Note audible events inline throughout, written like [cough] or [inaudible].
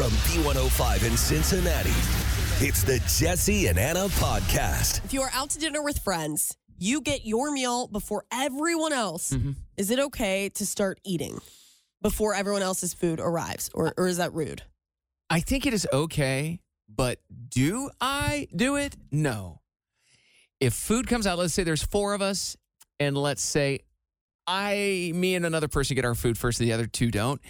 From B105 in Cincinnati, it's the Jesse and Anna podcast. If you are out to dinner with friends, you get your meal before everyone else. Mm-hmm. Is it okay to start eating before everyone else's food arrives, or, or is that rude? I think it is okay, but do I do it? No. If food comes out, let's say there's four of us, and let's say I, me, and another person get our food first, and the other two don't.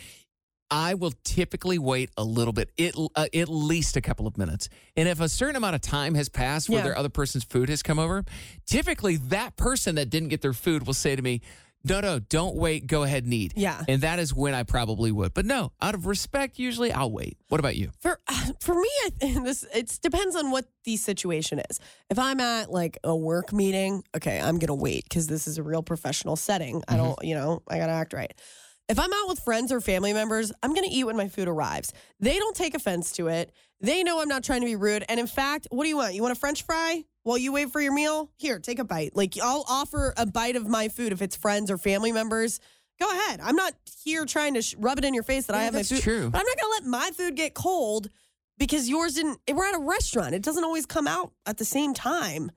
I will typically wait a little bit, it, uh, at least a couple of minutes. And if a certain amount of time has passed where Yeah. their other person's food has come over, typically that person that didn't get their food will say to me, no, no, don't wait. Go ahead and eat. Yeah. And that is when I probably would. But no, out of respect, usually I'll wait. What about you? For [laughs] for me, I [laughs] this it depends on what the situation is. If I'm at like a work meeting, okay, I'm gonna wait because this is a real professional setting. I don't, you know, I gotta act right. If I'm out with friends or family members, I'm gonna eat when my food arrives. They don't take offense to it. They know I'm not trying to be rude. And in fact, what do you want? You want a French fry while you wait for your meal? Here, take a bite. Like I'll offer a bite of my food if it's friends or family members. Go ahead. I'm not here trying to sh- rub it in your face that I Yeah, have my that's food. true. But I'm not gonna let my food get cold because yours didn't. We're at a restaurant. It doesn't always come out at the same time.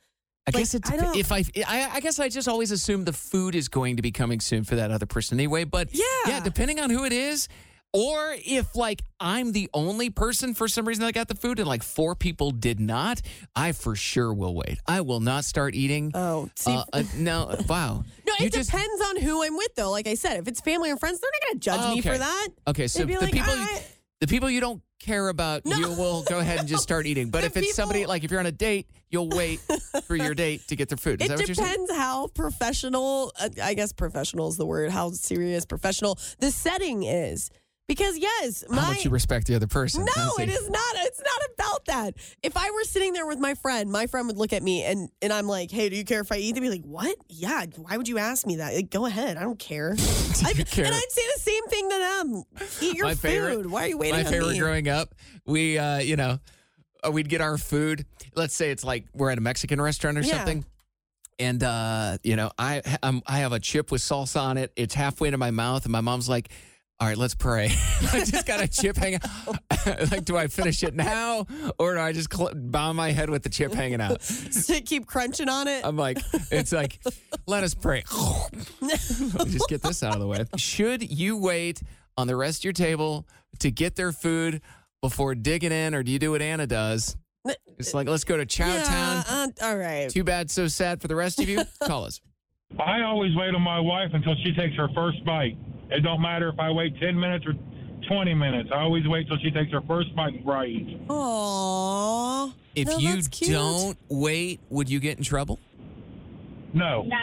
I Like, guess it's I if I, I I guess I just always assume the food is going to be coming soon for that other person anyway. But Yeah. yeah, depending on who it is, or if like I'm the only person for some reason that got the food and like four people did not, I for sure will wait. I will not start eating. Oh, see, Uh, uh, [laughs] no, wow. no, You it just- depends on who I'm with, though. Like I said, if it's family and friends, they're not gonna judge me for that. Okay, so the like, people "I- the people you don't care about, No. you will go ahead and just start eating. [laughs] But if it's somebody like if you're on a date, you'll wait for your date to get their food. Is It that what you're saying? depends how professional. Uh, I guess professional is the word. How serious professional the setting is. Because yes, my How much you respect the other person. No, it is not. It's not about that. If I were sitting there with my friend, my friend would look at me and and I'm like, "Hey, do you care if I eat?" They'd be like, "What? Yeah. Why would you ask me that? Like, go ahead. I don't care." [laughs] I, you care? And I'd say the same thing to them. Eat your My food. favorite- Why are you waiting My favorite me? growing up, we, uh, you know, uh, we'd get our food. Let's say it's like we're at a Mexican restaurant or Yeah. something. And, uh, you know, I, I'm, I have a chip with salsa on it. It's halfway to my mouth. And my mom's like, all right, let's pray. [laughs] I just got a chip hanging. Out. [laughs] Like, do I finish it now, or do I just cl- bow my head with the chip hanging out? [laughs] to keep crunching on it. I'm like, it's like, let us pray. Just get this out of the way. Should you wait on the rest of your table to get their food before digging in, or do you do what Anna does? It's like, let's go to Chowtown. yeah, uh, all right. Too bad, so sad for the rest of you. Call us. I always wait on my wife until she takes her first bite. It don't matter if I wait 10 minutes or 20 minutes. I always wait till she takes her first bite before I eat. Aww. If No, you that's cute. don't wait, would you get in trouble? No. No.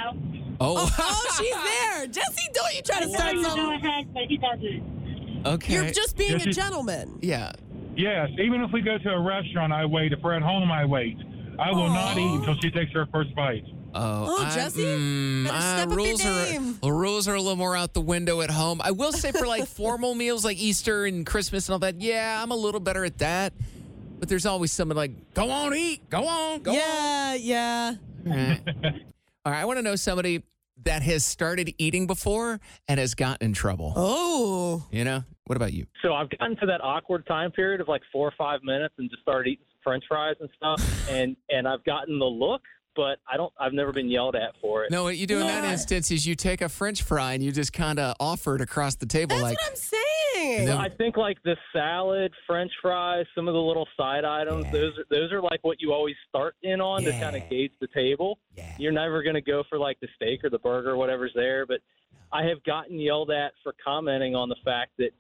Oh, Oh, oh, [laughs] she's there. Jesse, don't you try to start No, something. go ahead, but he doesn't. okay. You're just being Yes, a gentleman. yeah. Yes, even if we go to a restaurant, I wait. If we're at home, I wait. I will not eat until she takes her first bite. Oh, Oh, I- Jesse? mm, uh, step your rules are rules are a little more out the window at home. I will say for like [laughs] formal meals like Easter and Christmas and all that, yeah, I'm a little better at that. But there's always someone like, go on, eat, go on, go yeah, yeah. on. Eh. [laughs] all right, I want to know somebody that has started eating before and has gotten in trouble. Oh. You know, what about you? So I've gotten to that awkward time period of like four or five minutes and just started eating French fries and stuff, [laughs] and and I've gotten the look, but I don't. I've never been yelled at for it. No, what you do in that Yeah. instance is you take a French fry and you just kind of offer it across the table, That's like, what I'm saying. saying. No. I think like the salad, French fries, some of the little side items. Yeah. Those are, those are like what you always start in on to Yeah. kind of gauge the table. Yeah. You're never going to go for like the steak or the burger, or whatever's there. But I have gotten yelled at for commenting on the fact that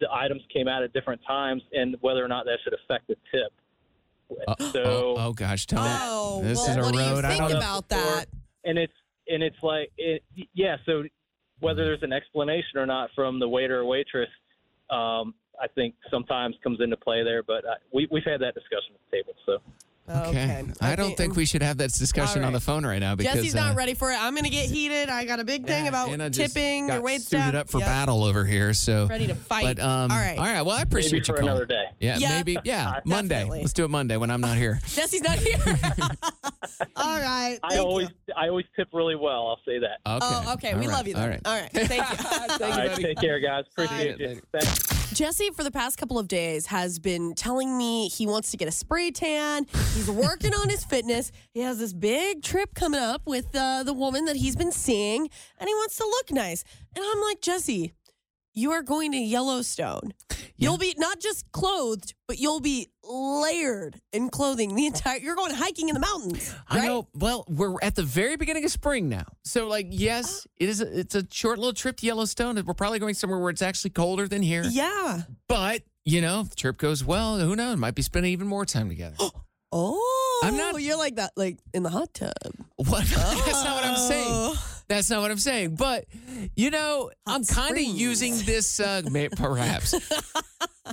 the items came out at different times and whether or not that should affect the tip. Uh, so oh, oh gosh, Tony. Oh, this well, is a what do you road I think don't know. about that? and it's and it's like it, yeah so whether there's an explanation or not from the waiter or waitress um i think sometimes comes into play there but uh, we, we've had that discussion at the table so Okay. I don't think we should have that discussion All on the phone right now because Jesse's not uh, ready for it. I'm going to get heated. I got a big thing about Anna just tipping got or wait suited staff. up for Yep. battle over here. So Ready to fight. But um, All right. all right. Well, I appreciate maybe you for calling. another day Yeah, [laughs] Yeah. maybe. Yeah, Monday. Definitely. Let's do it Monday when I'm not here. [laughs] Jesse's not here. [laughs] All right. i always you. i always tip really well i'll say that Okay. Oh, okay. All we right. love you. Then. All right. All right. Thank you. Thank all you, right take care guys appreciate Bye. you Thanks. Jesse, for the past couple of days, has been telling me he wants to get a spray tan. He's working on his fitness. He has this big trip coming up with uh, the woman that he's been seeing, and he wants to look nice. And I'm like, Jesse, you are going to Yellowstone. You'll be not just clothed, but you'll be layered in clothing the entire. You're going hiking in the mountains. Right? I know. Well, we're at the very beginning of spring now, so like, yes, it is. A, it's a short little trip to Yellowstone. We're probably going somewhere where it's actually colder than here. Yeah. But you know, if the trip goes well, who knows? Might be spending even more time together. [gasps] [gasps] Oh, I'm not- You're like that, like in the hot tub. What? [laughs] That's not what I'm saying. Oh. That's not what I'm saying. But you know, I'm kind of using this. Uh, [laughs] may, perhaps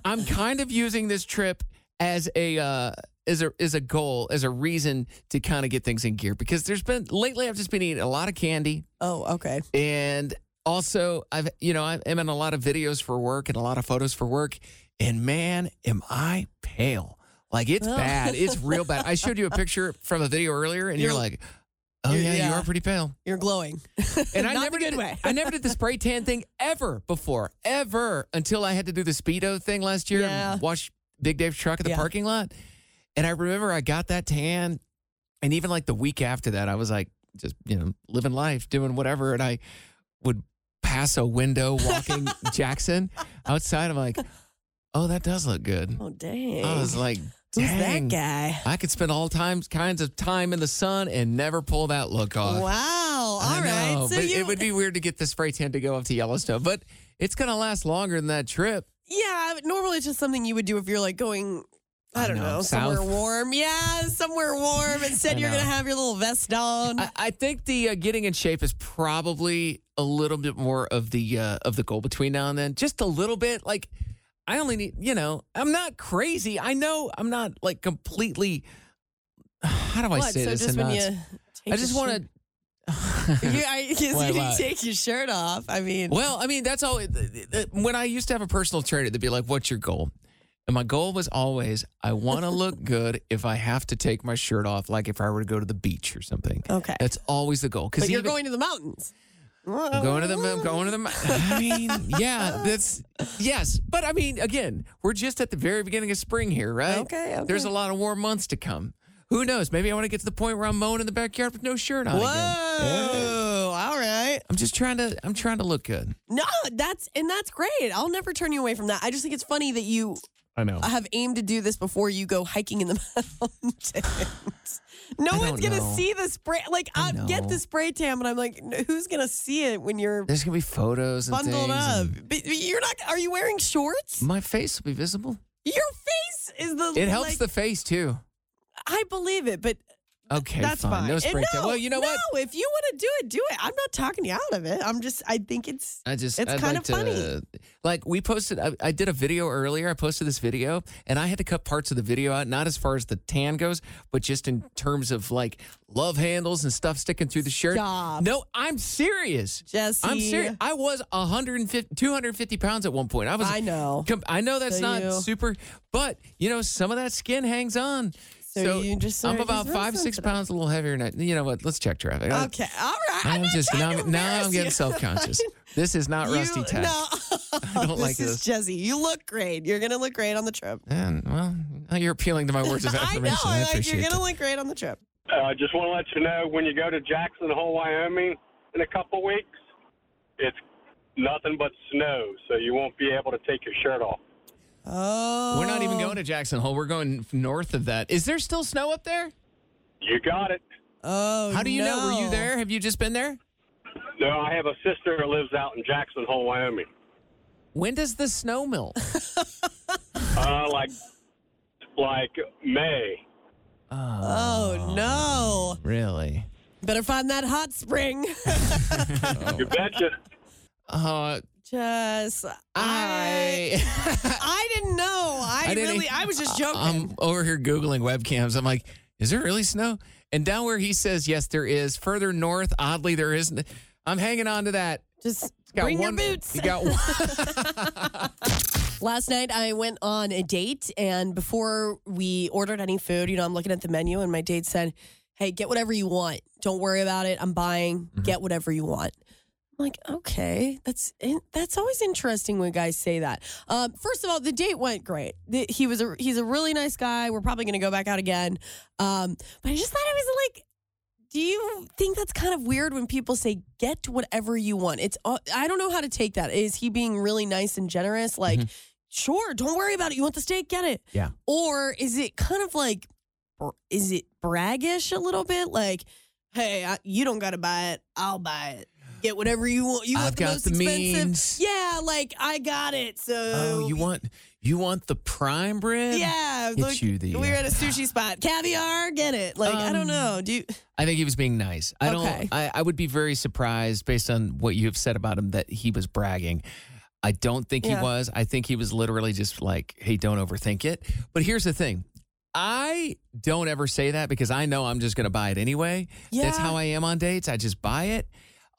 I'm kind of using this trip as a uh, as a as a goal, as a reason to kind of get things in gear. Because there's been lately, I've just been eating a lot of candy, Oh, okay. and also I've you know I'm in a lot of videos for work and a lot of photos for work, and man, am I pale. Like it's Oh. bad. It's real bad. I showed you a picture from a video earlier, and you're, You're- like, "Oh you're- yeah, you are pretty pale." You're glowing. [laughs] And I never did, way. I never did the spray tan thing ever before, ever until I had to do the speedo thing last year. Yeah. And wash Big Dave's truck at the Yeah. parking lot, and I remember I got that tan, and even like the week after that, I was like just you know living life, doing whatever, and I would pass a window walking [laughs] Jackson outside. I'm like, oh, that does look good. Oh, dang. I was like, Who's dang. that guy? I could spend all times kinds of time in the sun and never pull that look off. Wow. I All right. know, So but you, it would be weird to get the spray tan to go up to Yellowstone, but it's going to last longer than that trip. yeah, normally it's just something you would do if you're like going, I I don't know, know, somewhere south. warm. Yeah, somewhere warm. [laughs] Instead, I you're going to have your little vest on. I, I think the uh, getting in shape is probably a little bit more of the uh, of the goal between now and then. Just a little bit. Like I only need, you know, I'm not crazy. I know I'm not like completely. [sighs] How do I what? say so this? just when not- you. Take I just want to. You, I, [laughs] [laughs] Why, you take your shirt off. I mean, Well, I mean, that's all. When I used to have a personal trainer, they'd be like, "What's your goal?" And my goal was always, I want to look [laughs] good if I have to take my shirt off, like if I were to go to the beach or something. okay. That's always the goal. Because you're going to the mountains. I'm going to the I'm going to the. I mean, yeah, that's yes, but I mean, again, we're just at the very beginning of spring here, right? Okay, okay. There's a lot of warm months to come. Who knows? Maybe I want to get to the point where I'm mowing in the backyard with no shirt on Whoa. again. All right. I'm just trying to. I'm trying to look good. No, that's and that's great. I'll never turn you away from that. I just think it's funny that you I know. have aimed to do this before you go hiking in the [laughs] mountains. No one's gonna know. see the spray. Like I I get the spray tan, but I'm like, who's gonna see it when you're There's gonna be photos and bundled things. up? But you're not. Are you wearing shorts? my face will be visible. Your face is the. It helps like- the face too. I believe it, but Okay, that's fine. fine. No spray tan. no, Well, you know no, what? if you want to do it, do it. I'm not talking you out of it. I'm just. I think it's. I just It's I'd kinda like to, funny. Like we posted, I, I did a video earlier. I posted this video, and I had to cut parts of the video out, not as far as the tan goes, but just in terms of like love handles and stuff sticking through the shirt. Stop. No, I'm serious. Jesse. I'm serious. I was 150, 250 pounds at one point. I was. I know. I know that's So not you- super, but you know some of that skin hangs on. So you just I'm about just five, six pounds, a little heavier. Than I, you know what? Let's check traffic. Okay. All right. I'm, I'm just now. I'm- Now I'm getting self conscious. [laughs] This is not You- rusty tech. No, [laughs] I don't like this This is this. Jesse. You look great. You're gonna look great on the trip. And well, you're appealing to my words of [laughs] I know. affirmation. I, like, appreciate you're gonna that. look great on the trip. I uh, just want to let you know when you go to Jackson Hole, Wyoming in a couple weeks, it's nothing but snow, so you won't be able to take your shirt off. Oh. We're not even going to Jackson Hole. We're going north of that. Is there still snow up there? You got it. Oh. How do you know? Were you there? Have you just been there? No, I have a sister who lives out in Jackson Hole, Wyoming. When does the snow melt? [laughs] Uh, like, like May. Oh no. Really? Better find that hot spring. [laughs] You betcha. Uh, Just I I. [laughs] I didn't know. I, I didn't- really I was just joking. I'm over here Googling webcams. I'm like, is there really snow? And down where he says, yes, there is. Further north, oddly, there isn't. I'm hanging on to that. just Got bring one, your boots. You got [laughs] one. Last night I went on a date and before we ordered any food, you know, I'm looking at the menu and my date said, Hey, get whatever you want. Don't worry about it. I'm buying. Mm-hmm. Get whatever you want. I'm like, okay, that's that's always interesting when guys say that. Um, first of all, the date went great. The- he was a he's a really nice guy. We're probably going to go back out again. Um, but I just thought it was like, do you think that's kind of weird when people say get whatever you want? It's I don't know how to take that. Is he being really nice and generous? Like, sure, don't worry about it. You want the steak, get it. Yeah. Or is it kind of like, or is it braggish a little bit? Like, hey, I, you don't got to buy it. I'll buy it. Get whatever you want. You I've want the got most the expensive. means. Yeah, like I got it. So oh, you want you want the prime rib? Yeah, Get like, you the, we were uh, at a sushi [sighs] spot. Caviar, get it. Like I don't Um, know. Do you? I think he was being nice. I Okay. don't. I, I would be very surprised based on what you have said about him that he was bragging. I don't think Yeah. he was. I think he was literally just like, "Hey, don't overthink it." But here's the thing: I don't ever say that because I know I'm just going to buy it anyway. That's Yeah. how I am on dates. I just buy it.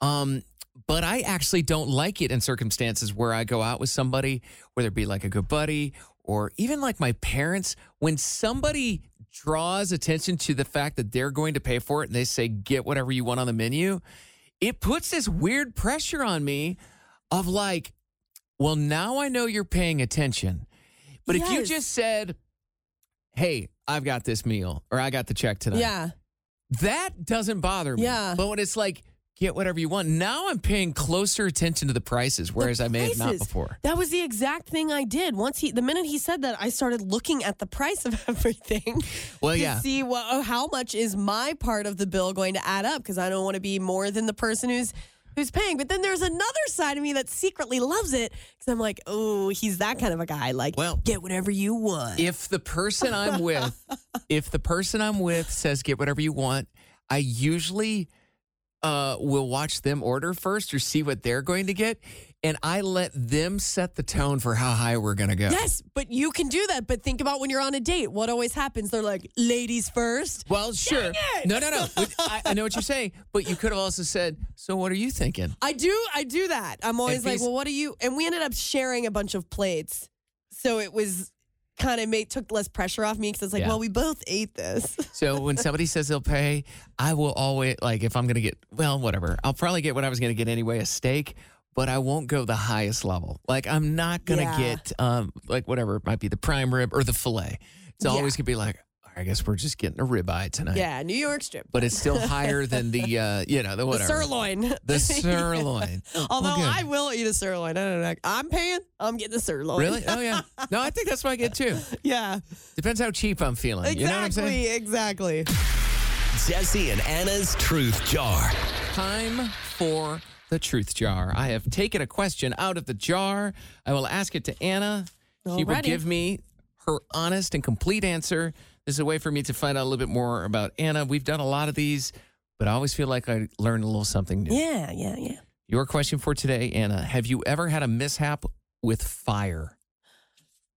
Um, but I actually don't like it in circumstances where I go out with somebody, whether it be like a good buddy or even like my parents. When somebody draws attention to the fact that they're going to pay for it and they say, get whatever you want on the menu, it puts this weird pressure on me of like, well, now I know you're paying attention. But if you just said, hey, I've got this meal or I got the check tonight, Yeah. that doesn't bother me. Yeah. But when it's like, get whatever you want, now I'm paying closer attention to the prices, whereas I may have not before. That was the exact thing I did. Once he, the minute he said that, I started looking at the price of [laughs] everything. Well, to yeah. see what, oh, how much is my part of the bill going to add up because I don't want to be more than the person who's who's paying. But then there's another side of me that secretly loves it because I'm like, oh, he's that kind of a guy. Like, Well, get whatever you want. If the person I'm with, [laughs] if the person I'm with says get whatever you want, I usually uh, will watch them order first or see what they're going to get, and I let them set the tone for how high we're going to go. Yes, but you can do that. But think about when you're on a date. What always happens? They're like, ladies first. Well, sure. No, no, no. [laughs] I, I know what you're saying, but you could have also said, "So, what are you thinking?" I do. I do that. I'm always If like, well, what are you? And we ended up sharing a bunch of plates, so it was kind of made took less pressure off me because it's like, Yeah. well, we both ate this. [laughs] So when somebody says they'll pay, I will always like if I'm gonna get well, whatever. I'll probably get what I was gonna get anyway, a steak, but I won't go the highest level. Like I'm not gonna Yeah. get um like whatever it might be the prime rib or the fillet. It's Yeah. always gonna be like, I guess we're just getting a ribeye tonight. yeah, New York strip. But it's still higher than the uh you know the the whatever. sirloin. The [laughs] sirloin. Although good. I will eat a sirloin. I don't know. I'm paying. I'm getting a sirloin. Really? Oh yeah. [laughs] No, I think that's what I get too. Yeah. Depends how cheap I'm feeling. You know what I'm saying? Exactly. Exactly. Jesse and Anna's Truth Jar. Time for the truth jar. I have taken a question out of the jar. I will ask it to Anna. She will give me her honest and complete answer. This is a way for me to find out a little bit more about Anna. We've done a lot of these, but I always feel like I learn a little something new. Yeah. Yeah. Yeah. Your question for today, Anna Have you ever had a mishap with fire?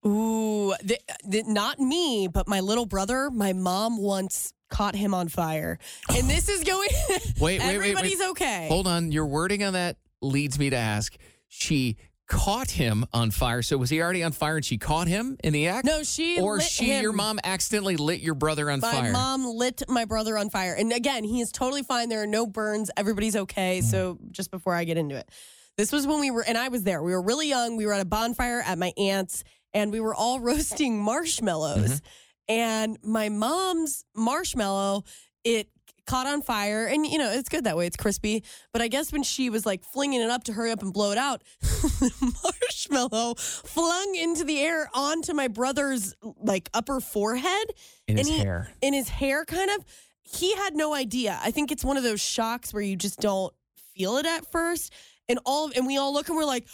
Ooh, the, the, not me, but my little brother. My mom once caught him on fire, and this is going. Wait, wait, wait, wait. [laughs] Everybody's okay. Hold on. Your wording on that leads me to ask. She caught him on fire. So was he already on fire and she caught him in the act? No, she Or she, your mom, accidentally lit your brother on My fire. My mom lit my brother on fire. And again, he is totally fine. There are no burns. Everybody's okay. Hmm. So just before I get into it, this was when we were, and I was there. We were really young. We were at a bonfire at my aunt's, and we were all [laughs] roasting marshmallows. Mm-hmm. And my mom's marshmallow, it caught on fire. And, you know, it's good that way. It's crispy. But I guess when she was like flinging it up to hurry up and blow it out, [laughs] marshmallow flung into the air onto my brother's like upper forehead. In his he- hair. In his hair, kind of. He had no idea. I think it's one of those shocks where you just don't feel it at first. And all and we all look and we're like,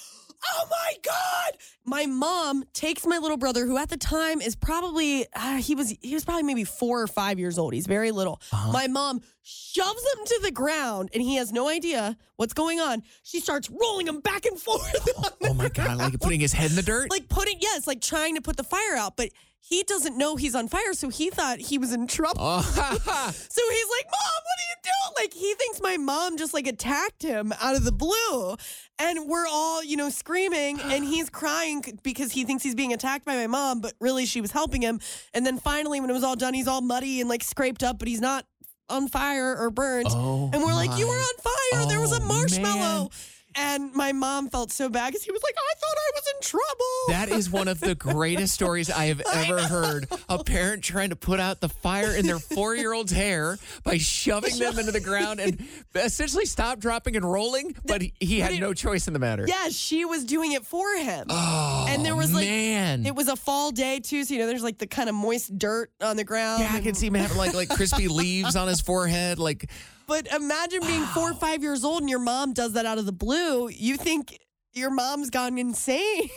oh my God. My mom takes my little brother, who at the time is probably uh, he was he was probably maybe four or five years old. He's very little. My mom shoves him to the ground and he has no idea what's going on. She starts rolling him back and [laughs] forth. the Oh my God, like putting his head in the dirt? like putting yes, like trying to put the fire out, but he doesn't know he's on fire, so he thought he was in trouble. Oh, [laughs] So he's like, "Mom, what doing?" Like he thinks my mom just like attacked him out of the blue, and we're all you know screaming, [sighs] and he's crying because he thinks he's being attacked by my mom, but really she was helping him. And then finally, when it was all done, he's all muddy and like scraped up, but he's not on fire or burnt. Oh, and we're like, "You were on fire! there was a Oh, marshmallow." man. And my mom felt so bad because he was like, "I thought I was in trouble." That is one of the [laughs] greatest stories I have ever know. heard. A parent trying to put out the fire in their four year old's hair by shoving them into the ground and essentially stop, dropping, and rolling, but he, he had no choice in the matter. Yeah, she was doing it for him. Oh, and there was like man. it was a fall day too, so you know there's like the kind of moist dirt on the ground. yeah, I can see him having like like crispy leaves on his forehead. Like, But imagine being four or five years old and your mom does that out of the blue. You think your mom's gone insane.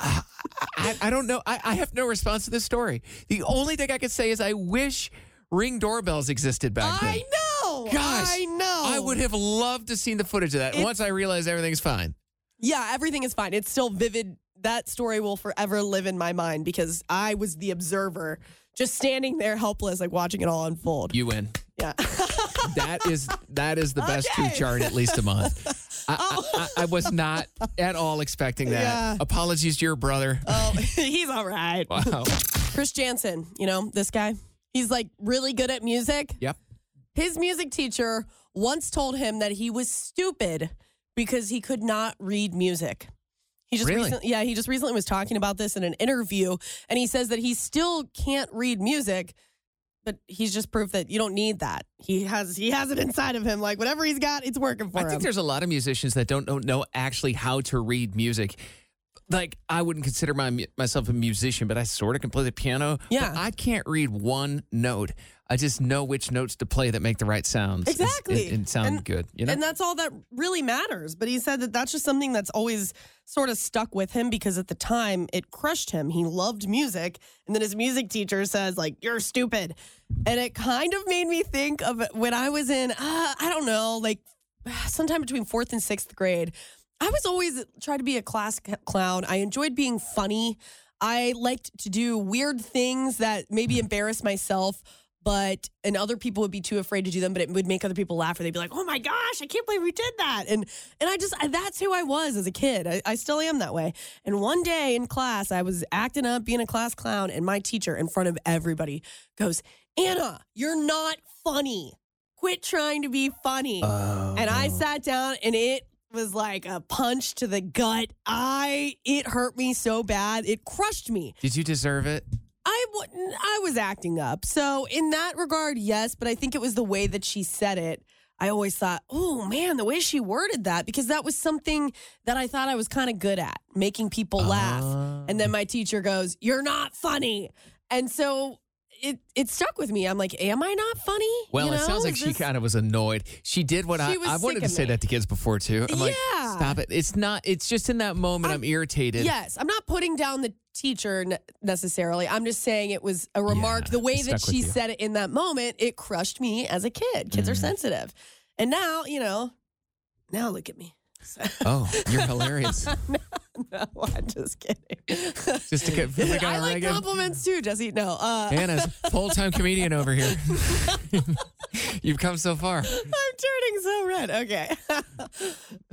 I, I don't know. I, I have no response to this story. The only thing I could say is I wish ring doorbells existed back then. I know. Gosh, I know. I would have loved to seen the footage of that. It- Once I realized everything's fine. Yeah, everything is fine. It's still vivid. That story will forever live in my mind because I was the observer, just standing there helpless, like watching it all unfold. You win. Yeah. [laughs] That is that is the best Okay. truth jar at least a month. I, I, oh. I, I was not at all expecting that. Yeah. Apologies to your brother. oh, [laughs] he's all right. Wow. Chris Janson, you know, this guy, he's like really good at music. Yep. His music teacher once told him that he was stupid because he could not read music. He just Really? recently, yeah, he just recently was talking about this in an interview, and he says that he still can't read music, but he's just proof that you don't need that. He has he has it inside of him, like whatever he's got, it's working for I him. I think there's a lot of musicians that don't know, know actually how to read music. Like I wouldn't consider my, myself a musician, but I sort of can play the piano. but Yeah. I can't read one note. I just know which notes to play that make the right sounds. Exactly. And, and sound And- good. You know. And that's all that really matters. But he said that that's just something that's always sort of stuck with him because at the time it crushed him. He loved music. And then his music teacher says, like, you're stupid. And it kind of made me think of when I was in, uh, I don't know, like [sighs] sometime between fourth and sixth grade. I was always uh, trying to be a class clown. I enjoyed being funny. I liked to do weird things that maybe mm. embarrass myself, but and other people would be too afraid to do them, but it would make other people laugh or they'd be like, "Oh my gosh, I can't believe we did that." And and I just that's who I was as a kid. I, I still am that way. And one day in class, I was acting up, being a class clown, and my teacher in front of everybody goes, "Anna, you're not funny. Quit trying to be funny." Oh, and I sat down and it was like a punch to the gut. I it hurt me so bad. It crushed me. Did you deserve it? I wouldn't I was acting up. So in that regard, yes, but I think it was the way that she said it. I always thought, oh man, the way she worded that, because that was something that I thought I was kind of good at, making people laugh. And then ah. my teacher goes, You're not funny. And so it it stuck with me. I'm like, Am I not funny? Well, You it sounds like Is she this- kind of was annoyed. She did what I, She was I wanted to say me. that to kids before too. I'm like, Yeah. stop it. It's not. It's just in that moment I'm, irritated. Yes, I'm not putting down the teacher necessarily. I'm just saying it was a remark. Yeah, the way that she said it in that moment, it crushed me as a kid. Kids are Mm-hmm. sensitive. And now, you know, now look at me. [laughs] Oh, you're hilarious. [laughs] no, I'm just kidding. Just to get on I like Reagan. compliments too, Jesse. No, uh, Anna's [laughs] full time comedian over here. You've come so far. I'm turning so red. Okay.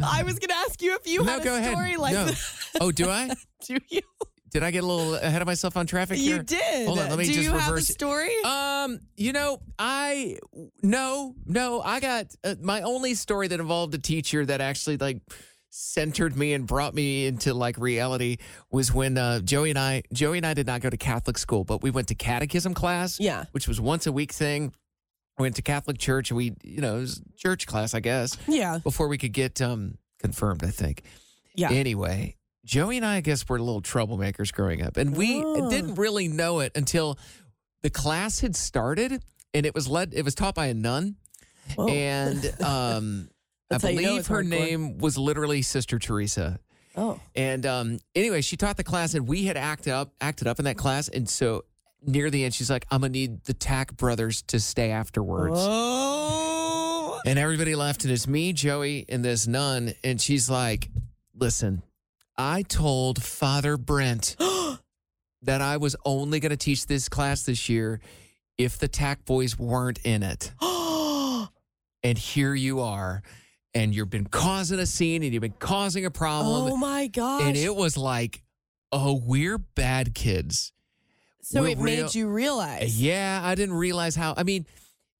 I was going to ask you if you no, had a go ahead. story like no. that. Oh, do I? Do you? Did I get a little ahead of myself on traffic Here? You did. Hold on, let me Do just you have a reverse. story? Um, you know, I no, no, I got uh, my only story that involved a teacher that actually like centered me and brought me into like reality was when uh, Joey and I Joey and I did not go to Catholic school, but we went to catechism class. Yeah. which was once a week thing. We went to Catholic church and we, you know, it was church class, I guess, Yeah. before we could get um, confirmed, I think. Yeah. Anyway, Joey and I, I guess, were little troublemakers growing up. And we Oh. didn't really know it until the class had started and it was led, it was taught by a nun. Whoa. And [laughs] um, I That's you know believe her hardcore. name was literally Sister Teresa. Oh. And um, anyway, she taught the class, and we had acted up, acted up in that class. And so near the end, she's like, "I'm gonna need the Tack brothers to stay afterwards." Oh. And everybody left, and it's me, Joey, and this nun. And she's like, "Listen, I told Father Brent [gasps] that I was only gonna teach this class this year if the Tack boys weren't in it." [gasps] and here you are, and you've been causing a scene, and you've been causing a problem. oh my gosh. And it was like, oh, we're bad kids. so we're it real- made you realize. Yeah, I didn't realize how. I mean,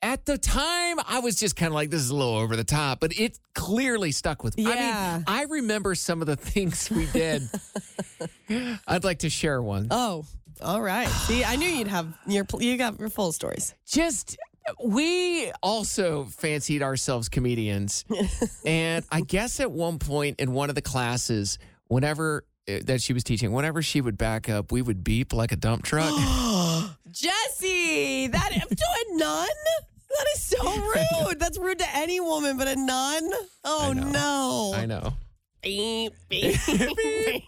at the time, I was just kind of like, this is a little over the top, but it clearly stuck with me. I Yeah. mean, I remember some of the things we did. [laughs] I'd like to share one. Oh, all right. See, I knew you'd have your you got your full stories. just we also fancied ourselves comedians [laughs] and i guess at one point in one of the classes whenever uh, that she was teaching whenever she would back up we would beep like a dump truck [gasps] [laughs] Jesse, that to a nun? That is so rude. That's rude to any woman, but a nun? Oh I no. i know Beep, [laughs] beep, beep.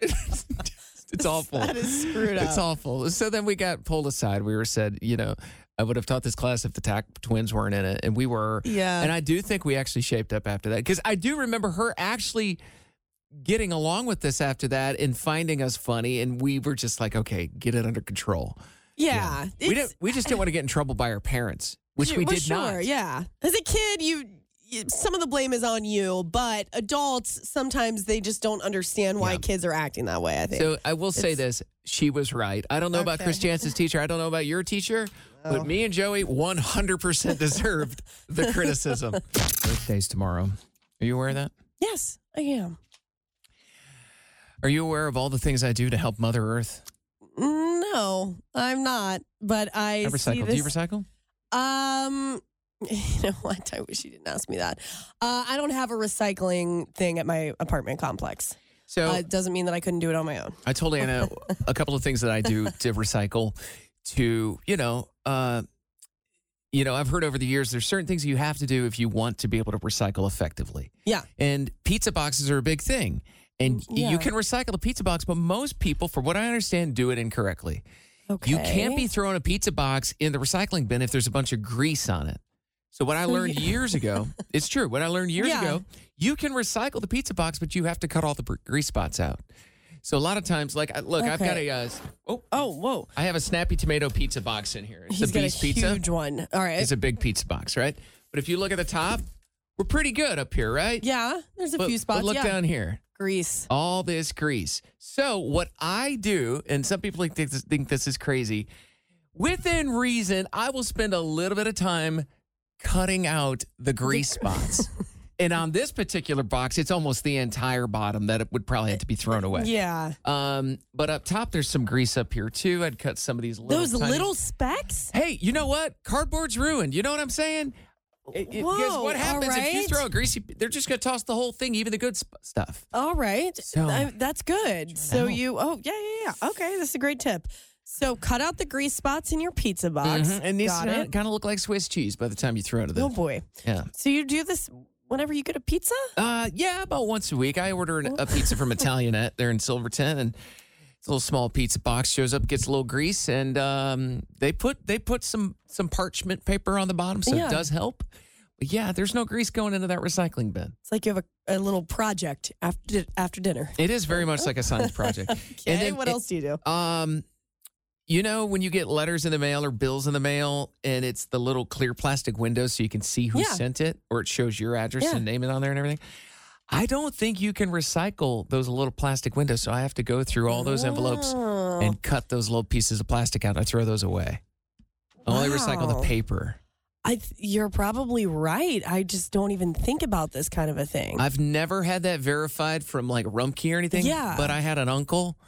it's awful That is screwed up. it's awful so then we got pulled aside we were said you know i would have taught this class if the tack twins weren't in it and we were Yeah. and i do think we actually shaped up after that because i do remember her actually getting along with this after that and finding us funny and we were just like okay get it under control yeah. we didn't we just didn't want to get in trouble by our parents which we well, did sure, not Yeah. As a kid, you, you some of the blame is on you, but adults sometimes they just don't understand why Yeah. kids are acting that way. I think. so i will say this she was right i don't know about chris janson's teacher i don't know about your teacher but me and joey 100% deserved the criticism [laughs] birthday's tomorrow are you aware of that yes, I am. Are you aware of all the things i do to help mother earth No, I'm not. But I, I recycle do you recycle Um, [laughs] you know what? I wish you didn't ask me that. Uh, I don't have a recycling thing at my apartment complex. so Uh, it doesn't mean that I couldn't do it on my own. I told Anna a couple of things that I do [laughs] to recycle. To you know, uh, you know, I've heard over the years there's certain things you have to do if you want to be able to recycle effectively. Yeah. And pizza boxes are a big thing, and Yeah. you can recycle a pizza box, but most people, from what I understand, do it incorrectly. Okay. You can't be throwing a pizza box in the recycling bin if there's a bunch of grease on it. So what I learned [laughs] years ago, it's true. What I learned years Yeah. ago, you can recycle the pizza box, but you have to cut all the grease spots out. So a lot of times, like, look, I've got Okay. a, uh, oh, Oh, whoa. I have a snappy tomato pizza box in here. It's He's a got a beast pizza. huge one. All right. It's a big pizza box, right? But if you look at the top, we're pretty good up here, right? yeah, there's a But, few but spots. look yeah. down here. Grease. All this grease. So what I do, and some people think this, think this is crazy, within reason, I will spend a little bit of time cutting out the grease spots. [laughs] and on this particular box, it's almost the entire bottom that it would probably have to be thrown away. Yeah. Um, but up top, there's some grease up here too. I'd cut some of these little Those tiny- little specks? Hey, you know what? Cardboard's ruined. You know what I'm saying? It, it- because what happens all if you throw a greasy? They're just gonna toss the whole thing, even the good sp- stuff. All right. So- I- that's good. So you, oh, yeah, yeah, yeah. Okay, this is a great tip. So cut out the grease spots in your pizza box. Mhm. And these kind of look like Swiss cheese by the time you throw it. Oh, boy. yeah. So you do this whenever you get a pizza? Uh, yeah, about once a week. I order an, a pizza from [laughs] Italianette. They're in Silverton, and it's a little small pizza box. Shows up, gets a little grease, and um, they put they put some some parchment paper on the bottom, so Yeah. it does help. But yeah, there's no grease going into that recycling bin. It's like you have a, a little project after after dinner. It is very much like a science project. [laughs] Okay, what else do you do? Um, you know when you get letters in the mail or bills in the mail, and it's the little clear plastic window, so you can see who Yeah. sent it, or it shows your address Yeah. and name it on there and everything. I don't think you can recycle those little plastic windows, so I have to go through all those envelopes Oh. and cut those little pieces of plastic out. I throw those away. I only recycle the paper. I th- you're probably right. I just don't even think about this kind of a thing. I've never had that verified from like Rumpke or anything. Yeah. But I had an uncle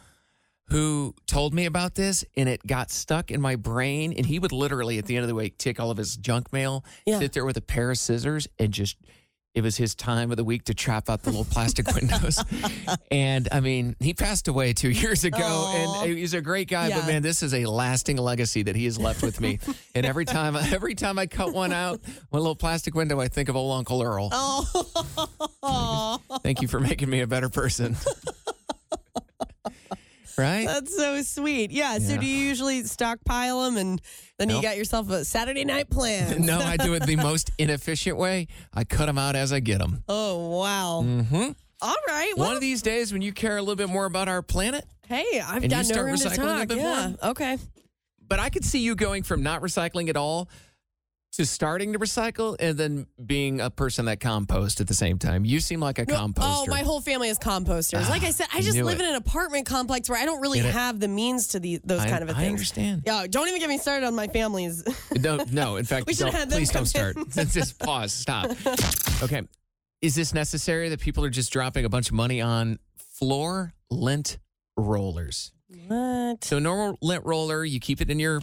who told me about this and it got stuck in my brain. And he would literally, at the end of the week, take all of his junk mail, Yeah. sit there with a pair of scissors, and just, it was his time of the week to chop out the little plastic [laughs] windows. And I mean, he passed away two years ago, Aw. and he's a great guy. But man, this is a lasting legacy that he has left with me. [laughs] and every time, every time I cut one out, one little plastic window, I think of old Uncle Earl. [laughs] Oh, Thank you for making me a better person. Right? that's so sweet. Yeah. So Yeah. do you usually stockpile them and then you Nope. got yourself a Saturday night plan? [laughs] No, I do it the [laughs] most inefficient way. I cut them out as I get them. Oh wow. Mm-hmm. All right. Well, One of these days, when you care a little bit more about our planet, hey, I've and you got no start room to recycling a talk. bit yeah. more? Okay. but I could see you going from not recycling at all to starting to recycle and then being a person that composts at the same time. You seem like a No, oh, composter. Oh, my whole family is composters. like I said, I I just live it. in an apartment complex where I don't really have the means to the, those I- kind of I things. I understand. Yeah, don't even get me started on my family's. [laughs] No, no. In fact, [laughs] We should have them please don't start. [laughs] Just pause. Stop. Okay. Is this necessary that people are just dropping a bunch of money on floor lint rollers? what? So normal lint roller, you keep it in your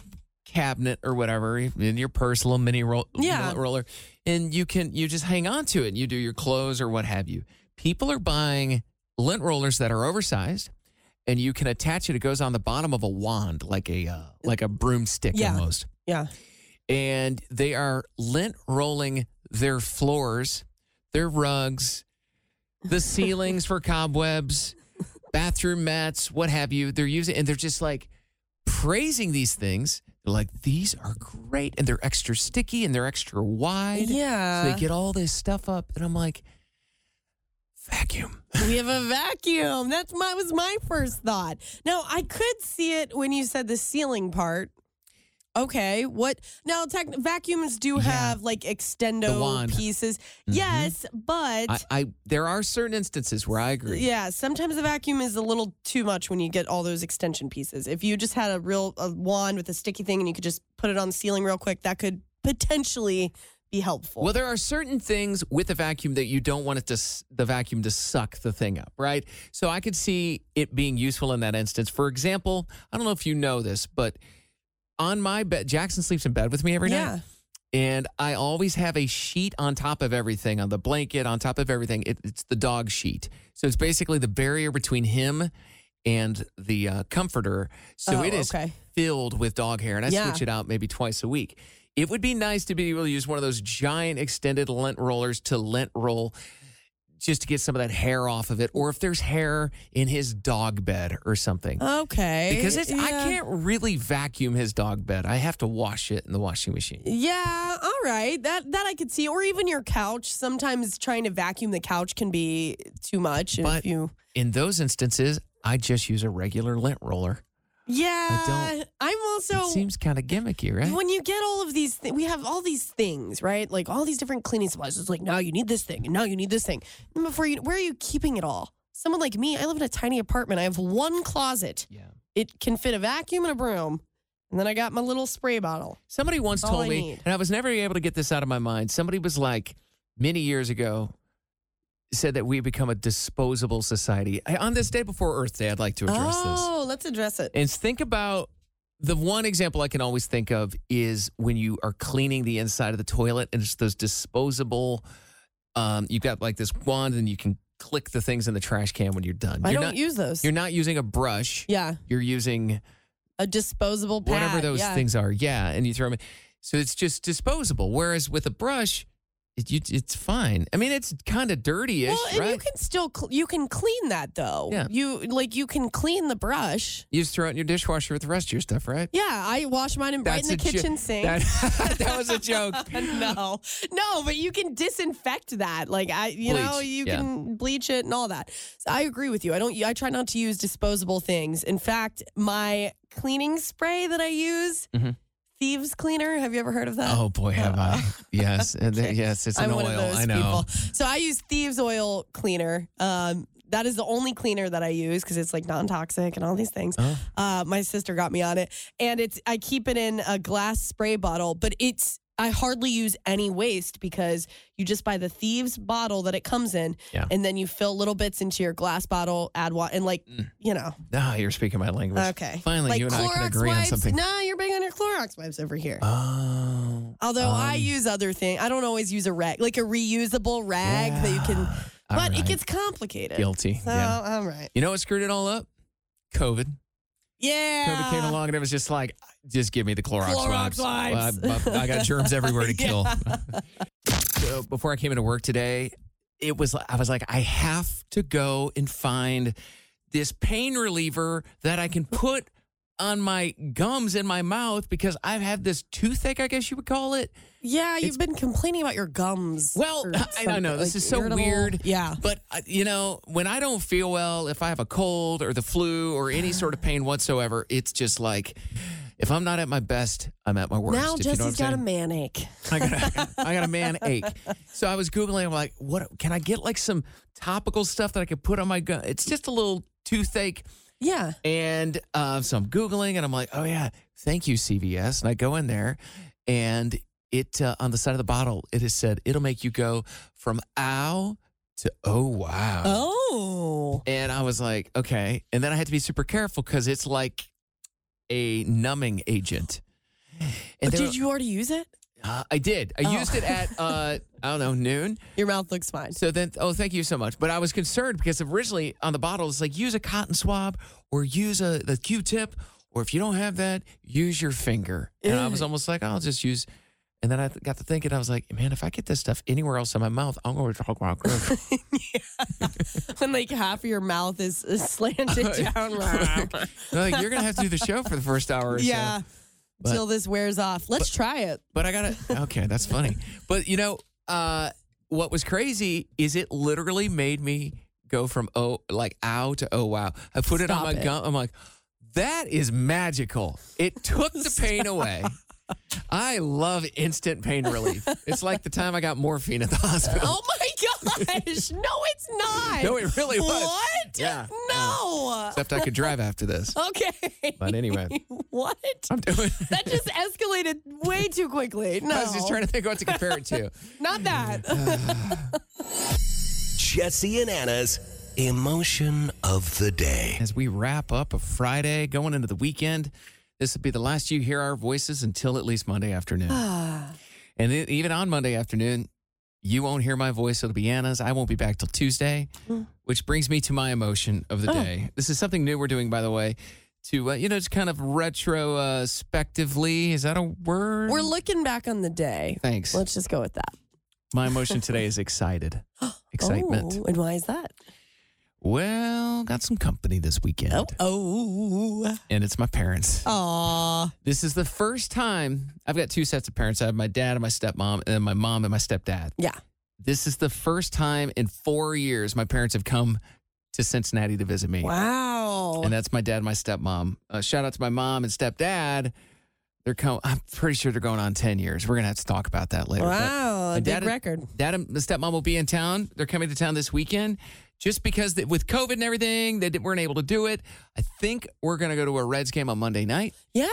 cabinet or whatever, in your personal mini roll, Yeah. lint roller, and you can you just hang on to it and you do your clothes or what have you. People are buying lint rollers that are oversized, and you can attach it. It goes on the bottom of a wand, like a uh, like a broomstick Yeah. almost Yeah. and they are lint rolling their floors, their rugs, the [laughs] ceilings for cobwebs, bathroom mats, what have you. They're using, and they're just like praising these things. Like, these are great, and they're extra sticky and they're extra wide. Yeah. So they get all this stuff up, and I'm like, vacuum. [laughs] we have a vacuum. That's my was my first thought. Now I could see it when you said the ceiling part. Okay, what now? Tech, vacuums do have like extendo wand. pieces. Mhm. Yes, but I, I there are certain instances where I agree. yeah, sometimes the vacuum is a little too much when you get all those extension pieces. If you just had a real a wand with a sticky thing and you could just put it on the ceiling real quick, that could potentially be helpful. Well, there are certain things with the vacuum that you don't want it to s- the vacuum to suck the thing up, right? So I could see it being useful in that instance. For example, I don't know if you know this, but on my bed, Jackson sleeps in bed with me every yeah. night, and I always have a sheet on top of everything, on the blanket, on top of everything. It, it's the dog sheet, so it's basically the barrier between him and the uh, comforter. So Oh, it is okay. filled with dog hair, and I Yeah. switch it out maybe twice a week. It would be nice to be able to use one of those giant extended lint rollers to lint roll just to get some of that hair off of it, or if there's hair in his dog bed or something. Okay. because it's, I can't really vacuum his dog bed. I have to wash it in the washing machine. Yeah, all right. That that I could see. Or even your couch. Sometimes trying to vacuum the couch can be too much. But if you in those instances, I just use a regular lint roller. Yeah. I'm also it seems kind of gimmicky, right? when you get all of these thi- we have all these things, right? Like all these different cleaning supplies. It's like now you need this thing and now you need this thing. And before you where are you keeping it all? Someone like me, I live in a tiny apartment. I have one closet. Yeah. It can fit a vacuum and a broom. And then I got my little spray bottle. Somebody once all told I me, need. and I was never able to get this out of my mind. Somebody was like, many years ago, said that we become a disposable society. I, on this day before Earth Day, I'd like to address this. oh, let's address it. And think about the one example I can always think of is when you are cleaning the inside of the toilet, and it's those disposable. Um, you've got like this wand, and you can click the things in the trash can when you're done. I you're don't not, use those. You're not using a brush. yeah. You're using A disposable pad. whatever those yeah. things are. Yeah, and you throw them. In. So it's just disposable. Whereas with a brush, it, you, it's fine. I mean, it's kind of dirty-ish, Well, and right? you can still cl- you can clean that though. Yeah. You like you can clean the brush. You just throw it in your dishwasher with the rest of your stuff, right? Yeah, I wash mine and right in the a jo- kitchen sink. That, [laughs] that [laughs] was a joke. [laughs] no, no, but you can disinfect that. Like I, you know, you yeah. can bleach it and all that. So I agree with you. I don't. I try not to use disposable things. In fact, my cleaning spray that I use, Mhm. Thieves cleaner. Have you ever heard of that? Oh boy, have I? [laughs] Yes, and there- yes, it's an I'm oil. one of those I know. people. So I use thieves oil cleaner. Um, that is the only cleaner that I use because it's like non-toxic and all these things. Oh. Uh, my sister got me on it, and it's I keep it in a glass spray bottle, but it's I hardly use any waste because you just buy the thieves bottle that it comes in, Yeah. and then you fill little bits into your glass bottle, add water, and like Mm. you know. Ah, you're speaking my language. Okay. Finally, like you and I can Clorox agree on something. No, you're big on your Clorox wipes over here. Oh. Although I um, use other things, I don't always use a rag, like a reusable rag that you can. All But it gets complicated. Guilty. So yeah. all right. You know what screwed it all up? COVID. Yeah. COVID came along and it was just like, just give me the Clorox, Clorox wipes. wipes. I, I- I got germs everywhere to [laughs] kill. so before I came into work today, it was I was like, I have to go and find this pain reliever that I can put on my gums in my mouth because I've had this toothache, I guess you would call it. Yeah, you've been complaining about your gums. Well, [laughs] I, something, know this like is so irritable. weird. Yeah. But, uh, you know, when I don't feel well, if I have a cold or the flu or any sort of pain whatsoever, it's just like, if I'm not at my best, I'm at my worst. now if you know Jesse's got a man ache. I got, [laughs] I got a man ache. So I was Googling, I'm like, what can I get like some topical stuff that I could put on my gun? It's just a little toothache. Yeah. And uh, so I'm Googling and I'm like, oh, yeah, thank you, CVS. And I go in there and it uh, on the side of the bottle, it has said it'll make you go from ow to oh, wow. Oh. And I was like, okay. And then I had to be super careful because it's like a numbing agent. And But they were- did you already use it? Uh, I did. I Oh. used it at, uh, [laughs] I don't know, noon. Your mouth looks fine. So then, oh, thank you so much. But I was concerned because originally on the bottle, it's like use a cotton swab or use a the Q-tip, or if you don't have that, use your finger. And I was almost like, I'll just use. And then I th- got to thinking, I was like, man, if I get this stuff anywhere else in my mouth, I'm going to talk about [laughs] gross. [laughs] when like half of your mouth is, is slanted down. like, you're gonna have to do the show for the first hour. Or yeah. So. But- Till this wears off. Let's try it. But I gotta. [laughs] Okay, that's funny. But you know, uh, what was crazy is it literally made me go from oh like ow to oh wow. I put it on my it. gum. I'm like, that is magical. It took the [laughs] pain away. I love instant pain relief. It's like the time I got morphine at the hospital. Oh my gosh. no, it's not. No, it really was. What? Yeah. No. Except I could drive after this. Okay. But anyway, [laughs] what? I'm doing. [laughs] That just escalated way too quickly. No. I was just trying to think what to compare it to. [laughs] Not that. [sighs] Jesse and Anna's emotion of the day. As we wrap up a Friday, going into the weekend, this will be the last you hear our voices until at least Monday afternoon. and it, even on Monday afternoon, you won't hear my voice. It'll be Anna's. I won't be back till Tuesday, which brings me to my emotion of the Oh. day. This is something new we're doing, by the way, to, uh, you know, just kind of retrospectively. Is that a word? We're looking back on the day. Thanks. Let's just go with that. My emotion [laughs] today is excited. [gasps] Excitement. Oh, and why is that? Well, got some company this weekend, Oh. Oh. and it's my parents. Aw. This is the first time I've got two sets of parents. I have my dad and my stepmom, and then my mom and my stepdad. Yeah. This is the first time in four years my parents have come to Cincinnati to visit me. Wow. And that's my dad and my stepmom. Uh, shout out to my mom and stepdad. They're co- I'm pretty sure they're going on 10 years. We're going to have to talk about that later. Wow. A big dad, record. Dad and the stepmom will be in town. They're coming to town this weekend. Just because th- with COVID and everything, they weren't able to do it. I think we're going to go to a Reds game on Monday night. Yeah,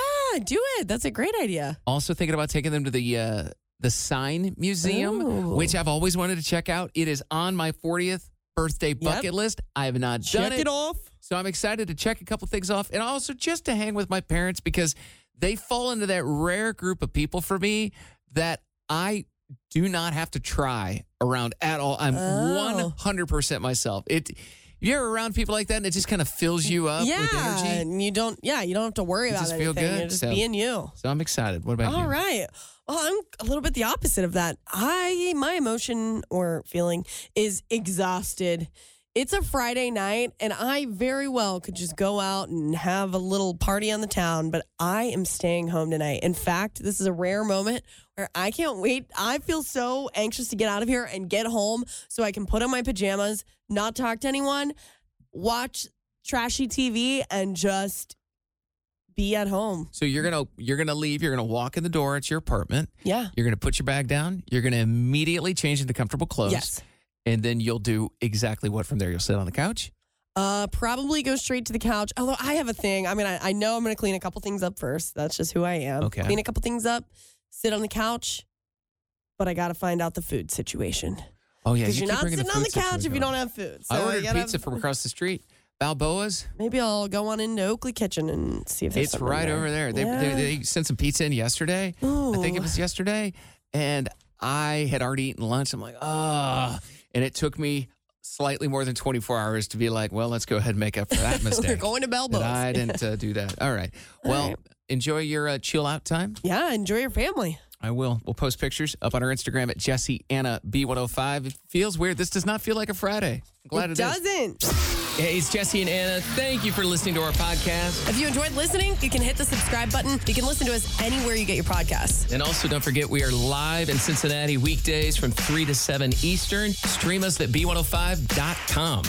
do it. That's a great idea. Also thinking about taking them to the uh, the Sign Museum, Ooh. which I've always wanted to check out. It is on my 40th birthday bucket list. I have not done Check it off. So I'm excited to check a couple things off and also just to hang with my parents because they fall into that rare group of people for me that I do not have to try around at all. I'm Oh. 100% myself. It you're around people like that and it just kind of fills you up yeah, with energy. and you don't. Yeah, you don't have to worry You about just feel anything. good, You're just so- being you. So I'm excited. What about you? All right. Well, I'm a little bit the opposite of that. I my emotion or feeling is exhausted. It's a Friday night and I very well could just go out and have a little party on the town, but I am staying home tonight. In fact, this is a rare moment I can't wait. I feel so anxious to get out of here and get home so I can put on my pajamas, not talk to anyone, watch trashy TV and just be at home. So you're gonna you're gonna leave. You're gonna walk in the door at your apartment. Yeah. You're gonna put your bag down. You're gonna immediately change into comfortable clothes. Yes. And then you'll do exactly what from there. You'll sit on the couch. Uh, probably go straight to the couch. Although I have a thing. I mean, I, I know I'm going to clean a couple things up first. That's just who I am. Okay. Clean a couple things up, sit on the couch, but I got to find out the food situation. Oh yeah, Because you you are not sitting the on the couch if you don't have food. So I ordered gotta- pizza from across the street. Balboa's. Maybe I'll go on into Oakley Kitchen and see if there's It's something right over there. They, Yeah. they, they sent some pizza in yesterday. I think it was yesterday. And I had already eaten lunch. I'm like, ah. And it took me slightly more than 24 hours to be like, well, let's go ahead and make up for that [laughs] mistake. We're going to That Balboa's. I didn't uh, do that. All right. Well. Enjoy your uh, chill out time. yeah, enjoy your family. I will. We'll post pictures up on our Instagram at Jesse Anna B105. It feels weird. This does not feel like a Friday. I'm glad it it is. doesn't. Hey, it's Jesse and Anna. Thank you for listening to our podcast. If you enjoyed listening, you can hit the subscribe button. You can listen to us anywhere you get your podcasts. And also, don't forget, we are live in Cincinnati weekdays from 3 to 7 Eastern. Stream us at b105.com.